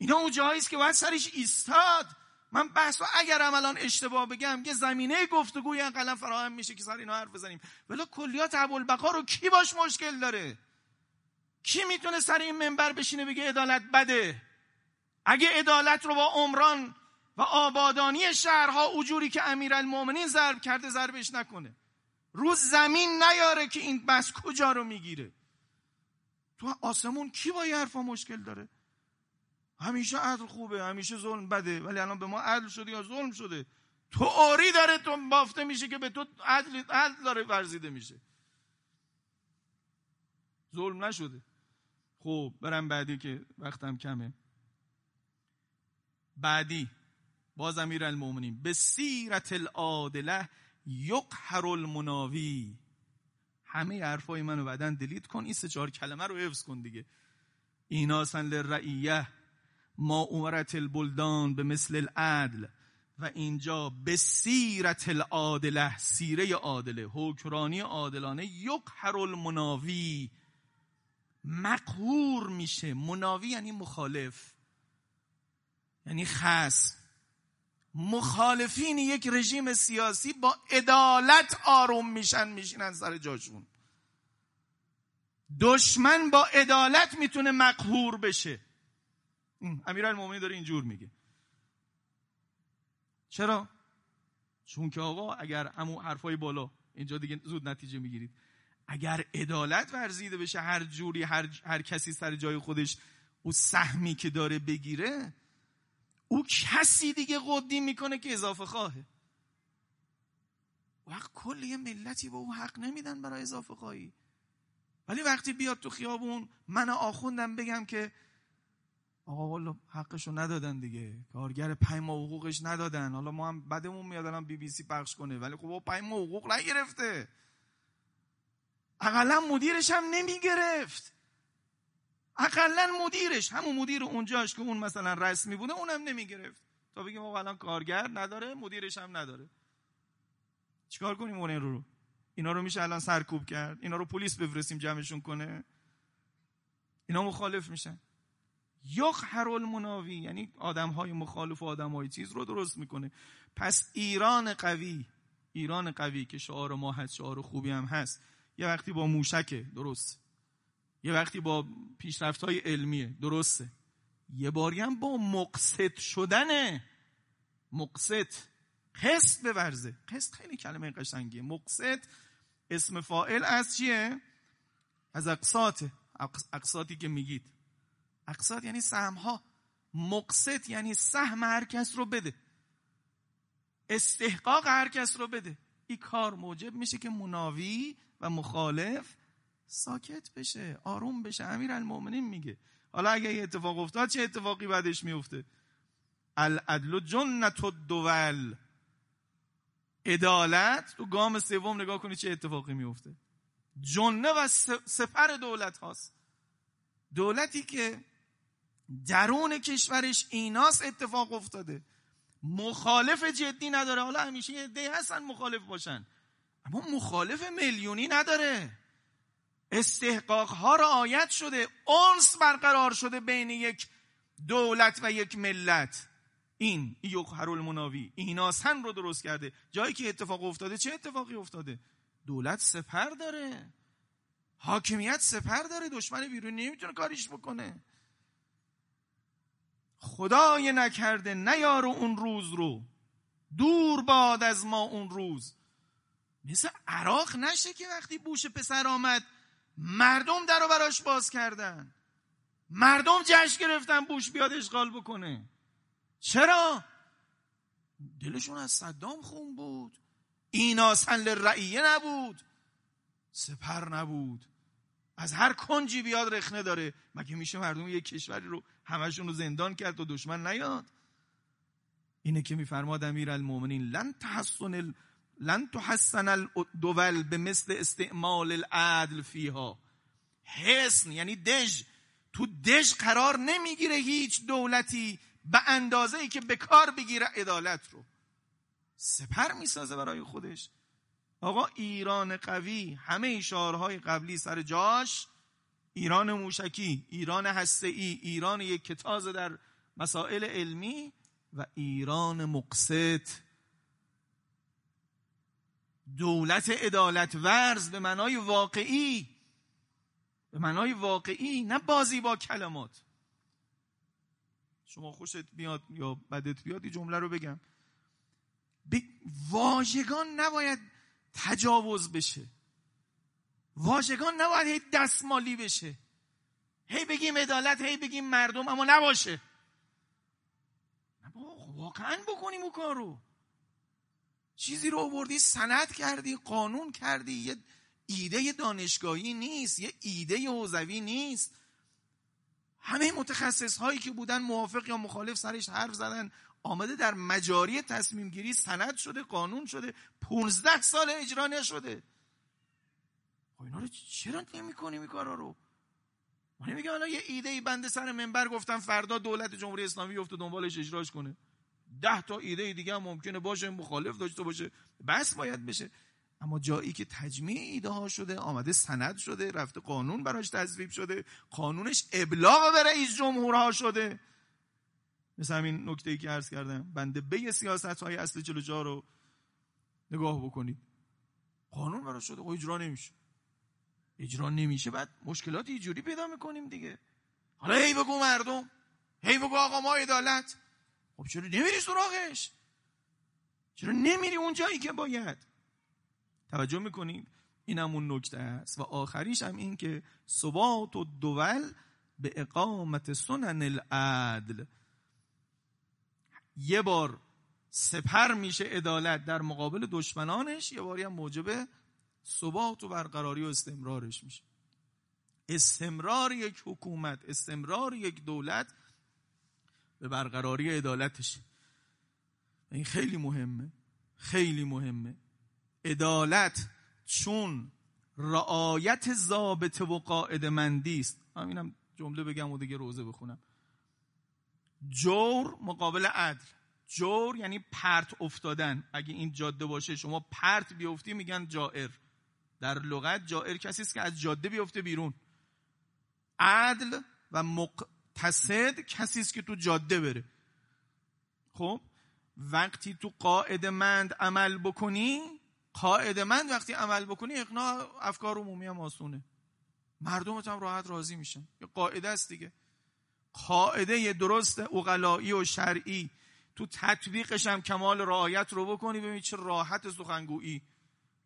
اینا اون جایی که باید سرش ایستاد. من بحث اگر الان اشتباه بگم یه زمینه گفتگوی قلم فراهم میشه که سر اینا حرف بزنیم. ولی کلیات ابوالبقا رو کی باش مشکل داره؟ کی می‌تونه سر این منبر بشینه بگه عدالت بده؟ اگه عدالت رو با عمران و آبادانی شهرها اجوری که امیرالمومنین ضرب کرده ضربش نکنه. روز زمین نیاره که این بس کجا رو می‌گیره؟ تو آسمون کی با یه حرفا مشکل داره؟ همیشه عدل خوبه همیشه ظلم بده ولی الان به ما عدل شده یا ظلم شده؟ تو آری داره تو بافته میشه که به تو عدل, عدل داره ورزیده میشه. ظلم نشده. خب برم بعدی که وقتم کمه. بعدی باز امیر المومنین به سیرت العادله یقهر المناوی. همه حرفای منو بعدن دلیت کن این سه چهار کلمه رو حفظ کن دیگه. ایناسن للرعیه ما عمرت البلدان به مثل العدل و اینجا به سیرت العادله سیره عادله حکرانی عادلانه یقهر المناوی مقهور میشه. مناوی یعنی مخالف یعنی خاص مخالفین یک رژیم سیاسی با عدالت آروم میشن میشینن سر جاشون. دشمن با عدالت می‌تونه مقهور بشه. امیرالمومنین داره اینجور میگه. چرا؟ چون که آقا اگر همون حرفای بالا اینجا دیگه زود نتیجه می‌گیرید. اگر عدالت ورزیده بشه هر جوری هر, هر کسی سر جای خودش او سهمی که داره بگیره او کسی دیگه قدیم می‌کنه که اضافه خواهه. وقت کل یه ملتی به او حق نمیدن برای اضافه خواهی. ولی وقتی بیاد تو خیابون من آخوندم بگم که آقا والا حقشو ندادن دیگه. کارگر پنج ماه حقوقش ندادن. حالا ما هم بدمون میاد الان بی بی سی پخش کنه. ولی خب پنج ماه حقوق نگرفته. اقلا مدیرش هم نمی‌گرفت. اقلا مدیرش همون مدیر اونجاش که اون مثلا رسمی بوده اونم نمی‌گرفت. تا بگیم آقا الان کارگر نداره مدیرش هم نداره. چیکار کنیم اون رو؟ اینا رو میشه الان سرکوب کرد. اینا رو پلیس بفرستیم جمعشون کنه. اینا مخالف میشن. یقهر المناوی یعنی آدم های مخالف و آدم های چیز رو درست می‌کنه. پس ایران قوی ایران قوی که شعار ما هست شعار خوبی هم هست. یه وقتی با موشکه درست یه وقتی با پیشرفت های علمیه درسته. یه باری هم با مقصد شدنه. مقصد. قصد ورزه قصد خیلی کلمه قشنگیه. مقصد اسم فائل از چیه؟ از اقساطه اقساطی که میگید. اقساط یعنی سهم ها مقصد یعنی سهم هر کس رو بده. استحقاق هر کس رو بده. این کار موجب میشه که مناوی و مخالف ساکت بشه آروم بشه. امیر المؤمنین میگه. حالا اگه یه اتفاق افتاد چه اتفاقی بعدش میفته؟ العدل جنت الدول. عدالت تو گام سوم نگاه کنید چه اتفاقی میفته؟ جنه و سپر دولت هاست. دولتی که درون کشورش ایناس اتفاق افتاده. مخالف جدی نداره. حالا همیشه یه دی هستن مخالف باشن. اما مخالف میلیونی نداره. استحقاق ها رعایت شده. اونس برقرار شده بین یک دولت و یک ملت. این یقهر المناوی ایناسن رو درست کرده. جایی که اتفاق افتاده چه اتفاقی افتاده؟ دولت سپر داره. حاکمیت سپر داره. دشمن بیرون نمی‌تونه کاریش بکنه. خدای نکرده نیارو اون روز رو. دور باد از ما اون روز. مثل عراق نشه که وقتی بوش پسر آمد مردم در رو براش باز کردن. مردم جشن گرفتن بوش بیاد اشغال بکنه. چرا؟ دلشون از صدام خون بود. اینا سنل رعیه نبود. سپر نبود. از هر کنجی بیاد رخنه داره. مگه میشه مردم یک کشوری رو همشون رو زندان کرد و دشمن نیاد. اینه که میفرماد امیر المومنین لن تحسن لن تحسن الدول به مثل استعمال العدل فیها. حسن یعنی دژ. تو دژ قرار نمی‌گیره هیچ دولتی به اندازه ای که به کار بگیره عدالت رو. سپر می‌سازه برای خودش. آقا ایران قوی همه شعارهای قبلی سر جاش. ایران موشکی ایران هسته ای ایران یک کتاز در مسائل علمی و ایران مقصد. دولت عدالت ورز به معنای واقعی به معنای واقعی نه بازی با کلمات. شما خوشت بیاد یا بدت بیاد این جمله رو بگم. واژگان نباید تجاوز بشه. واژگان نباید هی دستمالی بشه. هی بگیم عدالت هی بگیم مردم اما نباشه. واقعا بکنیم اون کارو. چیزی رو آوردی سند کردی قانون کردی یه ایده دانشگاهی نیست یه ایده حوزوی نیست. همه متخصص هایی که بودن موافق یا مخالف سرش حرف زدن آمده در مجاری تصمیم گیری سند شده قانون شده 15 سال اجرا نشده. خب اینا رو چرا نمی این کارا رو؟ من میگم حالا یه ایده ای بنده سر منبر گفتم فردا دولت جمهوری اسلامی افته دنبالش اجراش کنه. ده تا ایده دیگه هم ممکنه باشه مخالف داشته باشه. بس باید بشه. اما جایی که تجمیع ایده ها شده آمده سند شده رفته قانون براش تصویب شده قانونش ابلاغ به رئیس جمهورها شده. مثل همین نکته ای که عرض کردم بنده به سیاست های اصل 44 رو نگاه بکنید. قانون براش شده خب اجرا نمیشه. اجرا نمیشه. بعد مشکلات اینجوری پیدا می‌کنیم دیگه. حالا هی بگو مردم. هی بگو آقا ما عدالت. خب چرا نمیری سراغش؟ چرا نمیری اون جایی که باید؟ توجه می‌کنیم. این هم اون نکته است. و آخریش هم این که ثبات و دول به اقامت سنن العدل. یه بار سپر میشه عدالت در مقابل دشمنانش. یه باری هم موجب ثبات و برقراری و استمرارش میشه. استمرار یک حکومت استمرار یک دولت به برقراری عدالتش این خیلی مهمه خیلی مهمه. عدالت چون رعایت ضابطه و قاعده مندی است. همینم جمله بگم و دیگه روزه بخونم. جور مقابل عدل. جور یعنی پرت افتادن. اگه این جاده باشه شما پرت بیفتی میگن جائر. در لغت جائر کسی است که از جاده بیفته بیرون. عدل و مقتصد کسی است که تو جاده بره. خب وقتی تو قاعده مند عمل بکنی قاعده مند وقتی عمل بکنی اقناع افکار عمومی هم آسونه. مردمت هم راحت راضی میشن. یه قاعده است دیگه. قاعده درست اقلایی و شرعی. تو تطبیقش هم کمال رعایت رو بکنی ببینید چه راحت سخنگویی.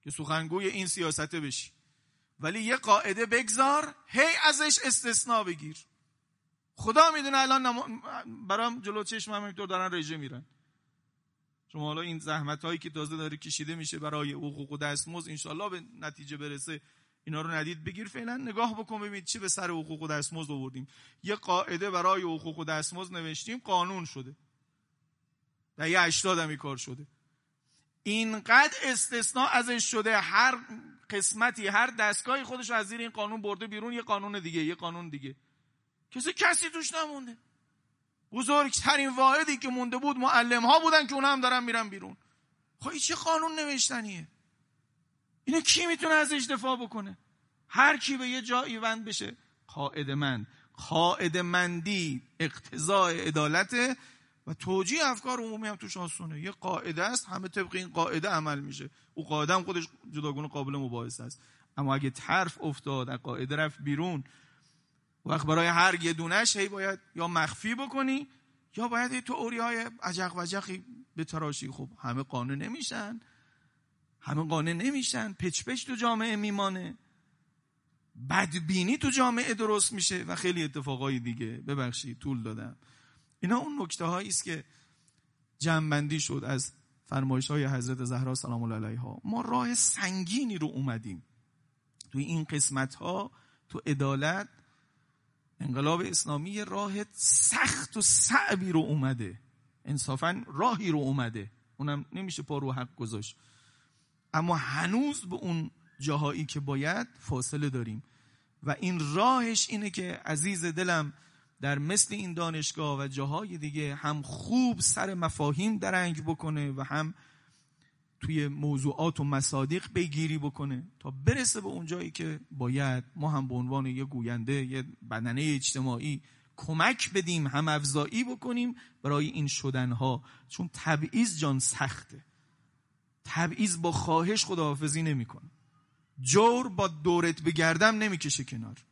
که سخنگوی این سیاسته بشی. ولی یه قاعده بگذار هی ازش استثناء بگیر. خدا می‌دونه الان نم... برام جلو چشم هم اینطور دارن رژه میرن. شما حالا این زحمت هایی که تازه داره کشیده میشه برای حقوق و دستمزد انشالله به نتیجه برسه اینا رو ندید بگیر. فعلا نگاه بکن ببینید چی به سر حقوق و دستمزد آوردیم. یه قاعده برای حقوق و دستمزد نوشتیم قانون شده. در یه 80 هم کار شده. اینقدر استثناء ازش شده هر قسمتی هر دستگاهی خودش از زیر این قانون برده بیرون یه قانون دیگه یه قانون دیگه. کسی کسی توش نمونده. بزرگترین واحدی که مونده بود معلم ها بودن که اونا هم دارن میرن بیرون. خب چه قانون نوشتنیه؟ اینو کی می‌تونه ازش دفاع بکنه؟ هر کی به یه جایی وند بشه قاعده مند قاعده مندی اقتضاء عدالت و توجیه افکار عمومی هم توش آسونه. یه قاعده است همه طبق این قاعده عمل میشه. او قاعده هم خودش جداگونه قابل مباحثه است. اما اگه طرف افتاد از قاعده رفت بیرون وقت برای هر یه دونش هی باید یا مخفی بکنی یا باید یه توری های عجق و جقی به تراشی خب همه قانون نمیشن. همه قانع نمیشن. پچ پچ تو جامعه میمانه. بدبینی تو جامعه درست میشه و خیلی اتفاقای دیگه. ببخشید طول دادم. اینا اون نکته هایی است که جمعبندی شد از فرمایش های حضرت زهرا سلام الله علیها. ما راه سنگینی رو اومدیم. توی این قسمت ها تو عدالت انقلاب اسلامی راه سخت و صعبی رو اومده. انصافا راهی رو اومده. اونم نمیشه پا رو حق گذاشت. اما هنوز به اون جاهایی که باید فاصله داریم. و این راهش اینه که عزیز دلم در مثل این دانشگاه و جاهای دیگه هم خوب سر مفاهیم درنگ بکنه و هم توی موضوعات و مصادیق بگیری بکنه تا برسه به اون جایی که باید ما هم به عنوان یه گوینده یه بدنه اجتماعی کمک بدیم هم افزایی بکنیم برای این شدنها. چون تبعیض جان سخته. تبعیض با خواهش خداحافظی نمی‌کنه. جور با دورت بگردم نمی‌کشه کنار.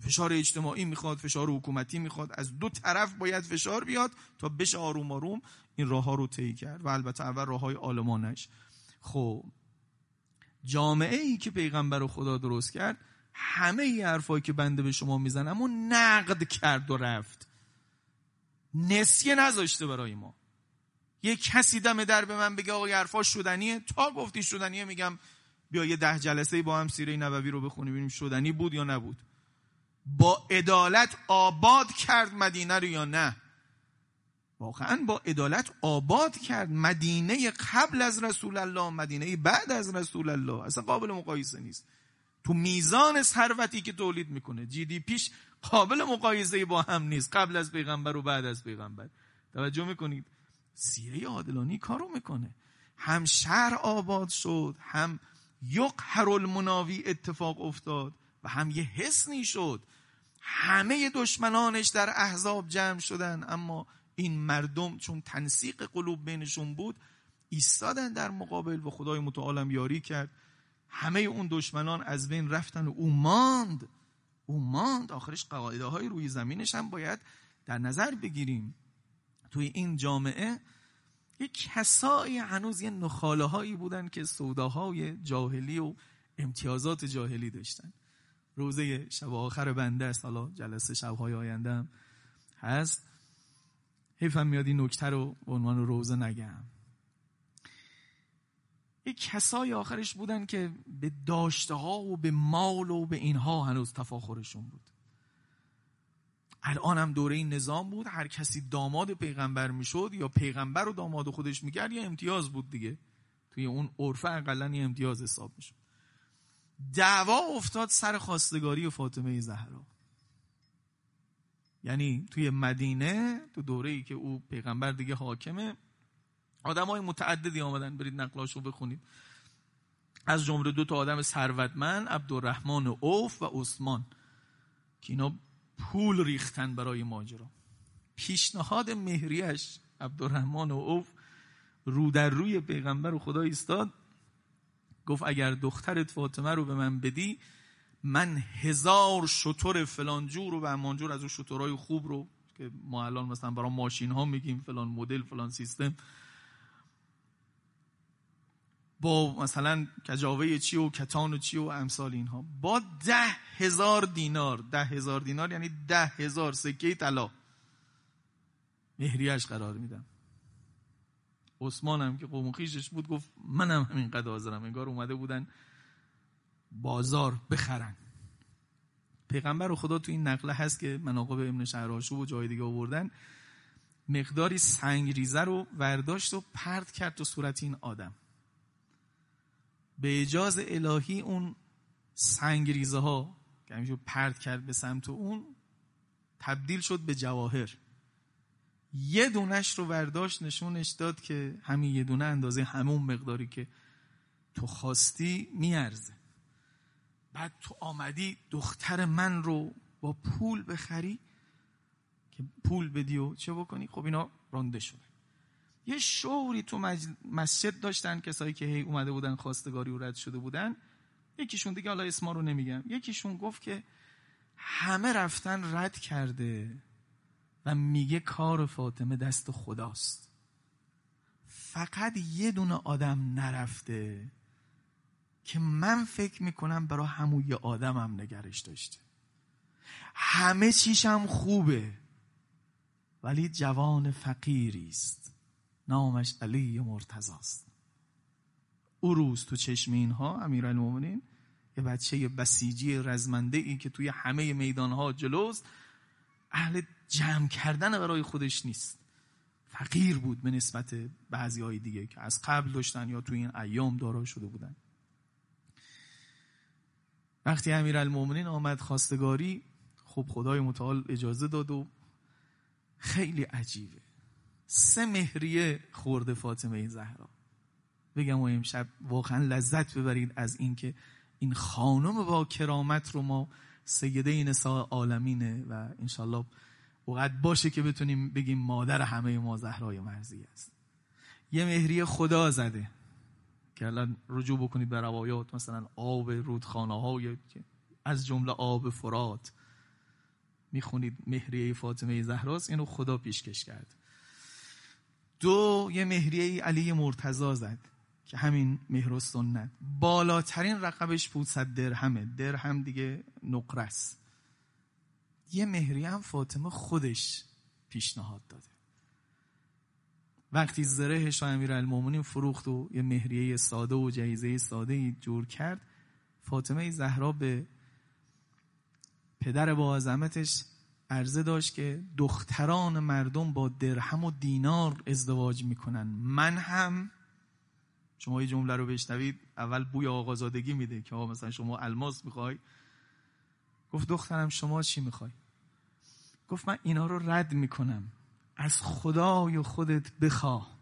فشار اجتماعی می‌خواد فشار حکومتی می‌خواد. از دو طرف باید فشار بیاد تا بشه آروم آروم این راه ها رو طی کرد و البته اول راه های آلمانش. خب جامعه ای که پیغمبر خدا درست کرد همه ای حرفایی که بنده به شما می‌زنم و نقد کرد و رفت. نسیه نذاشته برای ما. یه کسی دم در به من بگه آقا حرفا شدنیه. تا گفتی شدنیه میگم بیا یه ده جلسه با هم سیره نبوی رو بخونیم ببینیم شدنی بود یا نبود. با عدالت آباد کرد مدینه رو یا نه؟ واقعا با عدالت آباد کرد مدینه قبل از رسول الله مدینه بعد از رسول الله. اصلا قابل مقایسه نیست. تو میزان ثروتی که تولید می‌کنه جی دی پیش قابل مقایسه با هم نیست. قبل از پیغمبر و بعد از پیغمبر. توجه می‌کنید؟ سیره عادلانی کارو می‌کنه. هم شهر آباد شد هم یقهر المناوی اتفاق افتاد و هم یه حسنی شد. همه دشمنانش در احزاب جمع شدن. اما این مردم چون تنسیق قلوب بینشون بود ایستادن در مقابل و خدای متعالم یاری کرد. همه اون دشمنان از بین رفتن و او ماند. او ماند. آخرش قواعده های روی زمینش هم باید در نظر بگیریم. توی این جامعه یک کسایی هنوز یه نخاله هایی بودن که سوداهای جاهلی و امتیازات جاهلی داشتن. روزه شب آخر بنده است. حالا جلسه شبهای آینده هست. حیفم میاد این نکته رو عنوان روزه نگم. یک کسای آخرش بودن که به داشته ها و به مال و به اینها هنوز تفاخرشون بود. الان هم دوره این نظام بود. هر کسی داماد پیغمبر می‌شد یا پیغمبر و داماد خودش می‌کرد یا امتیاز بود دیگه. توی اون عرفه اقلا امتیاز حساب می‌شد. دعوا افتاد سر خواستگاری فاطمه زهرا. یعنی توی مدینه تو دوره ای که او پیغمبر دیگه حاکمه آدم های متعددی آمدن برید نقلاشو بخونید. از جمله دو تا آدم ثروتمند عبدالرحمن اوف و عثمان که اینا پول ریختن برای ماجرا. پیشنهاد مهریش عبدالرحمن و اوف رو در روی پیغمبر و خدا ایستاد. گفت اگر دخترت فاطمه رو به من بدی من هزار شطور فلانجور و همانجور از اون شطورهای خوب رو که ما الان مثلا برای ماشین ها میگیم فلان مدل فلان سیستم با مثلا کجاوه چی و کتان و چی و امثال اینها. با ده هزار دینار ده هزار دینار یعنی ده هزار سکه طلا. مهریش قرار میدم. عثمان هم که قوم خیشش بود گفت منم همین قد حاضرم. انگار اومده بودن بازار بخرن. پیغمبر و خدا تو این نقله هست که مناقب ابن شهراشو و جای دیگه آوردن. مقداری سنگ ریزه رو ورداشت و پرد کرد تو صورت این آدم. به اجاز الهی اون سنگریزه ها که همیشه پرد کرد به سمت اون تبدیل شد به جواهر. یه دونش رو برداشت نشونش داد که همین یه دونه اندازه همون مقداری که تو خواستی میارزه. بعد تو آمدی دختر من رو با پول بخری که پول بدی و چه بکنی؟ خب اینا رانده شده. یه شوری تو مسجد داشتن کسایی که هی اومده بودن خواستگاری و رد شده بودن. یکیشون دیگه حالا اسما رو نمیگم. یکیشون گفت که همه رفتن رد کرده. و میگه کار فاطمه دست خداست. فقط یه دونه آدم نرفته که من فکر می‌کنم برای همون یه آدمم نگرش داشته. همه چیشم خوبه ولی جوان فقیری است. نامش علی مرتضاست. او روز تو چشم اینها امیرالمومنین یه بچه بسیجی رزمنده ای که توی همه میدان ها جلوست اهل جمع کردن برای خودش نیست. فقیر بود به نسبت بعضی های دیگه که از قبل داشتن یا توی این ایام دارا شده بودن. وقتی امیرالمومنین آمد خواستگاری خب خدای متعال اجازه داد و خیلی عجیبه. سه مهریه خورده فاطمه زهرا. بگم و امشب واقعا لذت ببرید از اینکه این خانم با کرامت رو ما سیده نساء عالمینه و انشالله وقت باشه که بتونیم بگیم مادر همه ما زهرای مرزی است. یه مهری خدا زده که الان رجوع بکنید به روایات مثلا آب رودخانه های از جمله آب فرات می‌خونید مهریه فاطمه زهراست اینو خدا پیشکش کرد. دو یه مهریه علی مرتضا زد که همین مهر و سنت. بالاترین رقبش 500 درهمه. درهم دیگه نقرس یه مهریه هم فاطمه خودش پیشنهاد داده. وقتی زرهش و امیر المومنین فروخت و یه مهریه ساده و جایزه ساده جور کرد فاطمه زهرا به پدر با عظمتش عرضه داشت که دختران مردم با درهم و دینار ازدواج می‌کنن. من هم شما یه جمله رو بشنوید اول بوی آقازادگی میده که آقا مثلا شما الماس می‌خوای؟ گفت دخترم شما چی می‌خوای؟ گفت من اینا رو رد می‌کنم. از خدای خودت بخواه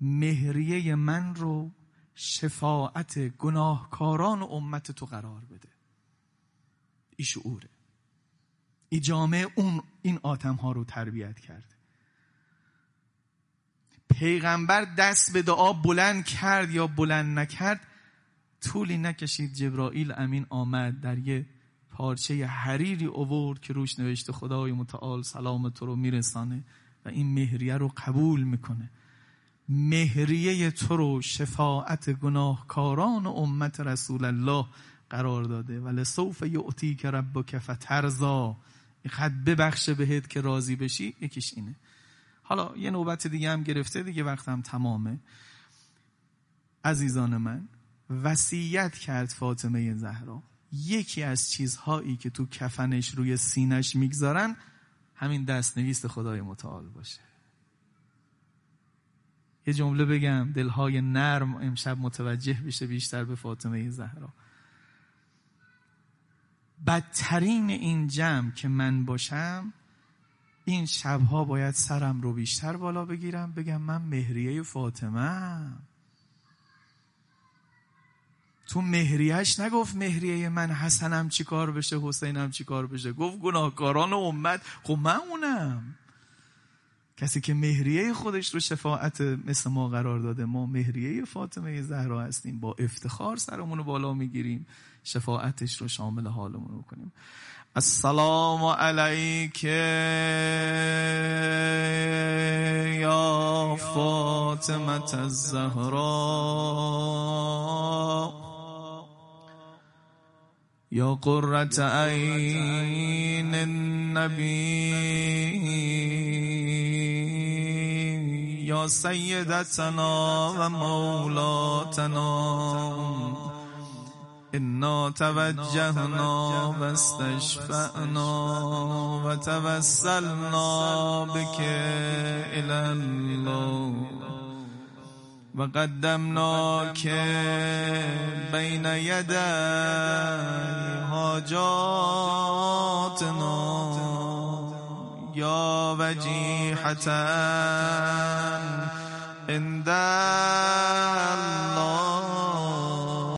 مهریه من رو شفاعت گناهکاران و امت تو قرار بده. ای شعوره. ای جامعه اون این آتم ها رو تربیت کرد. پیغمبر دست به دعا بلند کرد یا بلند نکرد طولی نکشید جبرائیل امین آمد در یه پارچه حریری اوورد که روش نوشته خدای متعال سلام تو رو میرسانه و این مهریه رو قبول می‌کنه. مهریه تو رو شفاعت گناهکاران و امت رسول الله قرار داده. ولی سوف یعطی که ربک فترزا خد ببخشه بهت که راضی بشی. یکیش اینه. حالا یه نوبت دیگه هم گرفته. دیگه وقتم تمامه. عزیزان من وصیت کرد فاطمه زهرا. یکی از چیزهایی که تو کفنش روی سینش می‌گذارن همین دست نویست خدای متعال باشه. یه جمله بگم دلهای نرم امشب متوجه بشه بیشتر به فاطمه زهرا. بدترین این جمع که من باشم این شبها باید سرم رو بیشتر بالا بگیرم بگم من مهریه فاطمه تو مهریهش نگفت مهریه من حسنم چی کار بشه حسینم چی کار بشه. گفت گناهکاران امت خب من اونم. کسی که مهریه خودش رو شفاعت مثل ما قرار داده ما مهریه فاطمه زهرا هستیم با افتخار سرمون بالا می‌گیریم شفاعتش رو شامل حالمون رو کنیم السلام علیک یا فاطمه الزهرا. یا قرة عین النبی یا سیدتنا و مولاتنا انا توجهنا و استشفعنا و بك الى الله. وقدمناك بين يدي حاجاتنا. يا وجيحة عند الله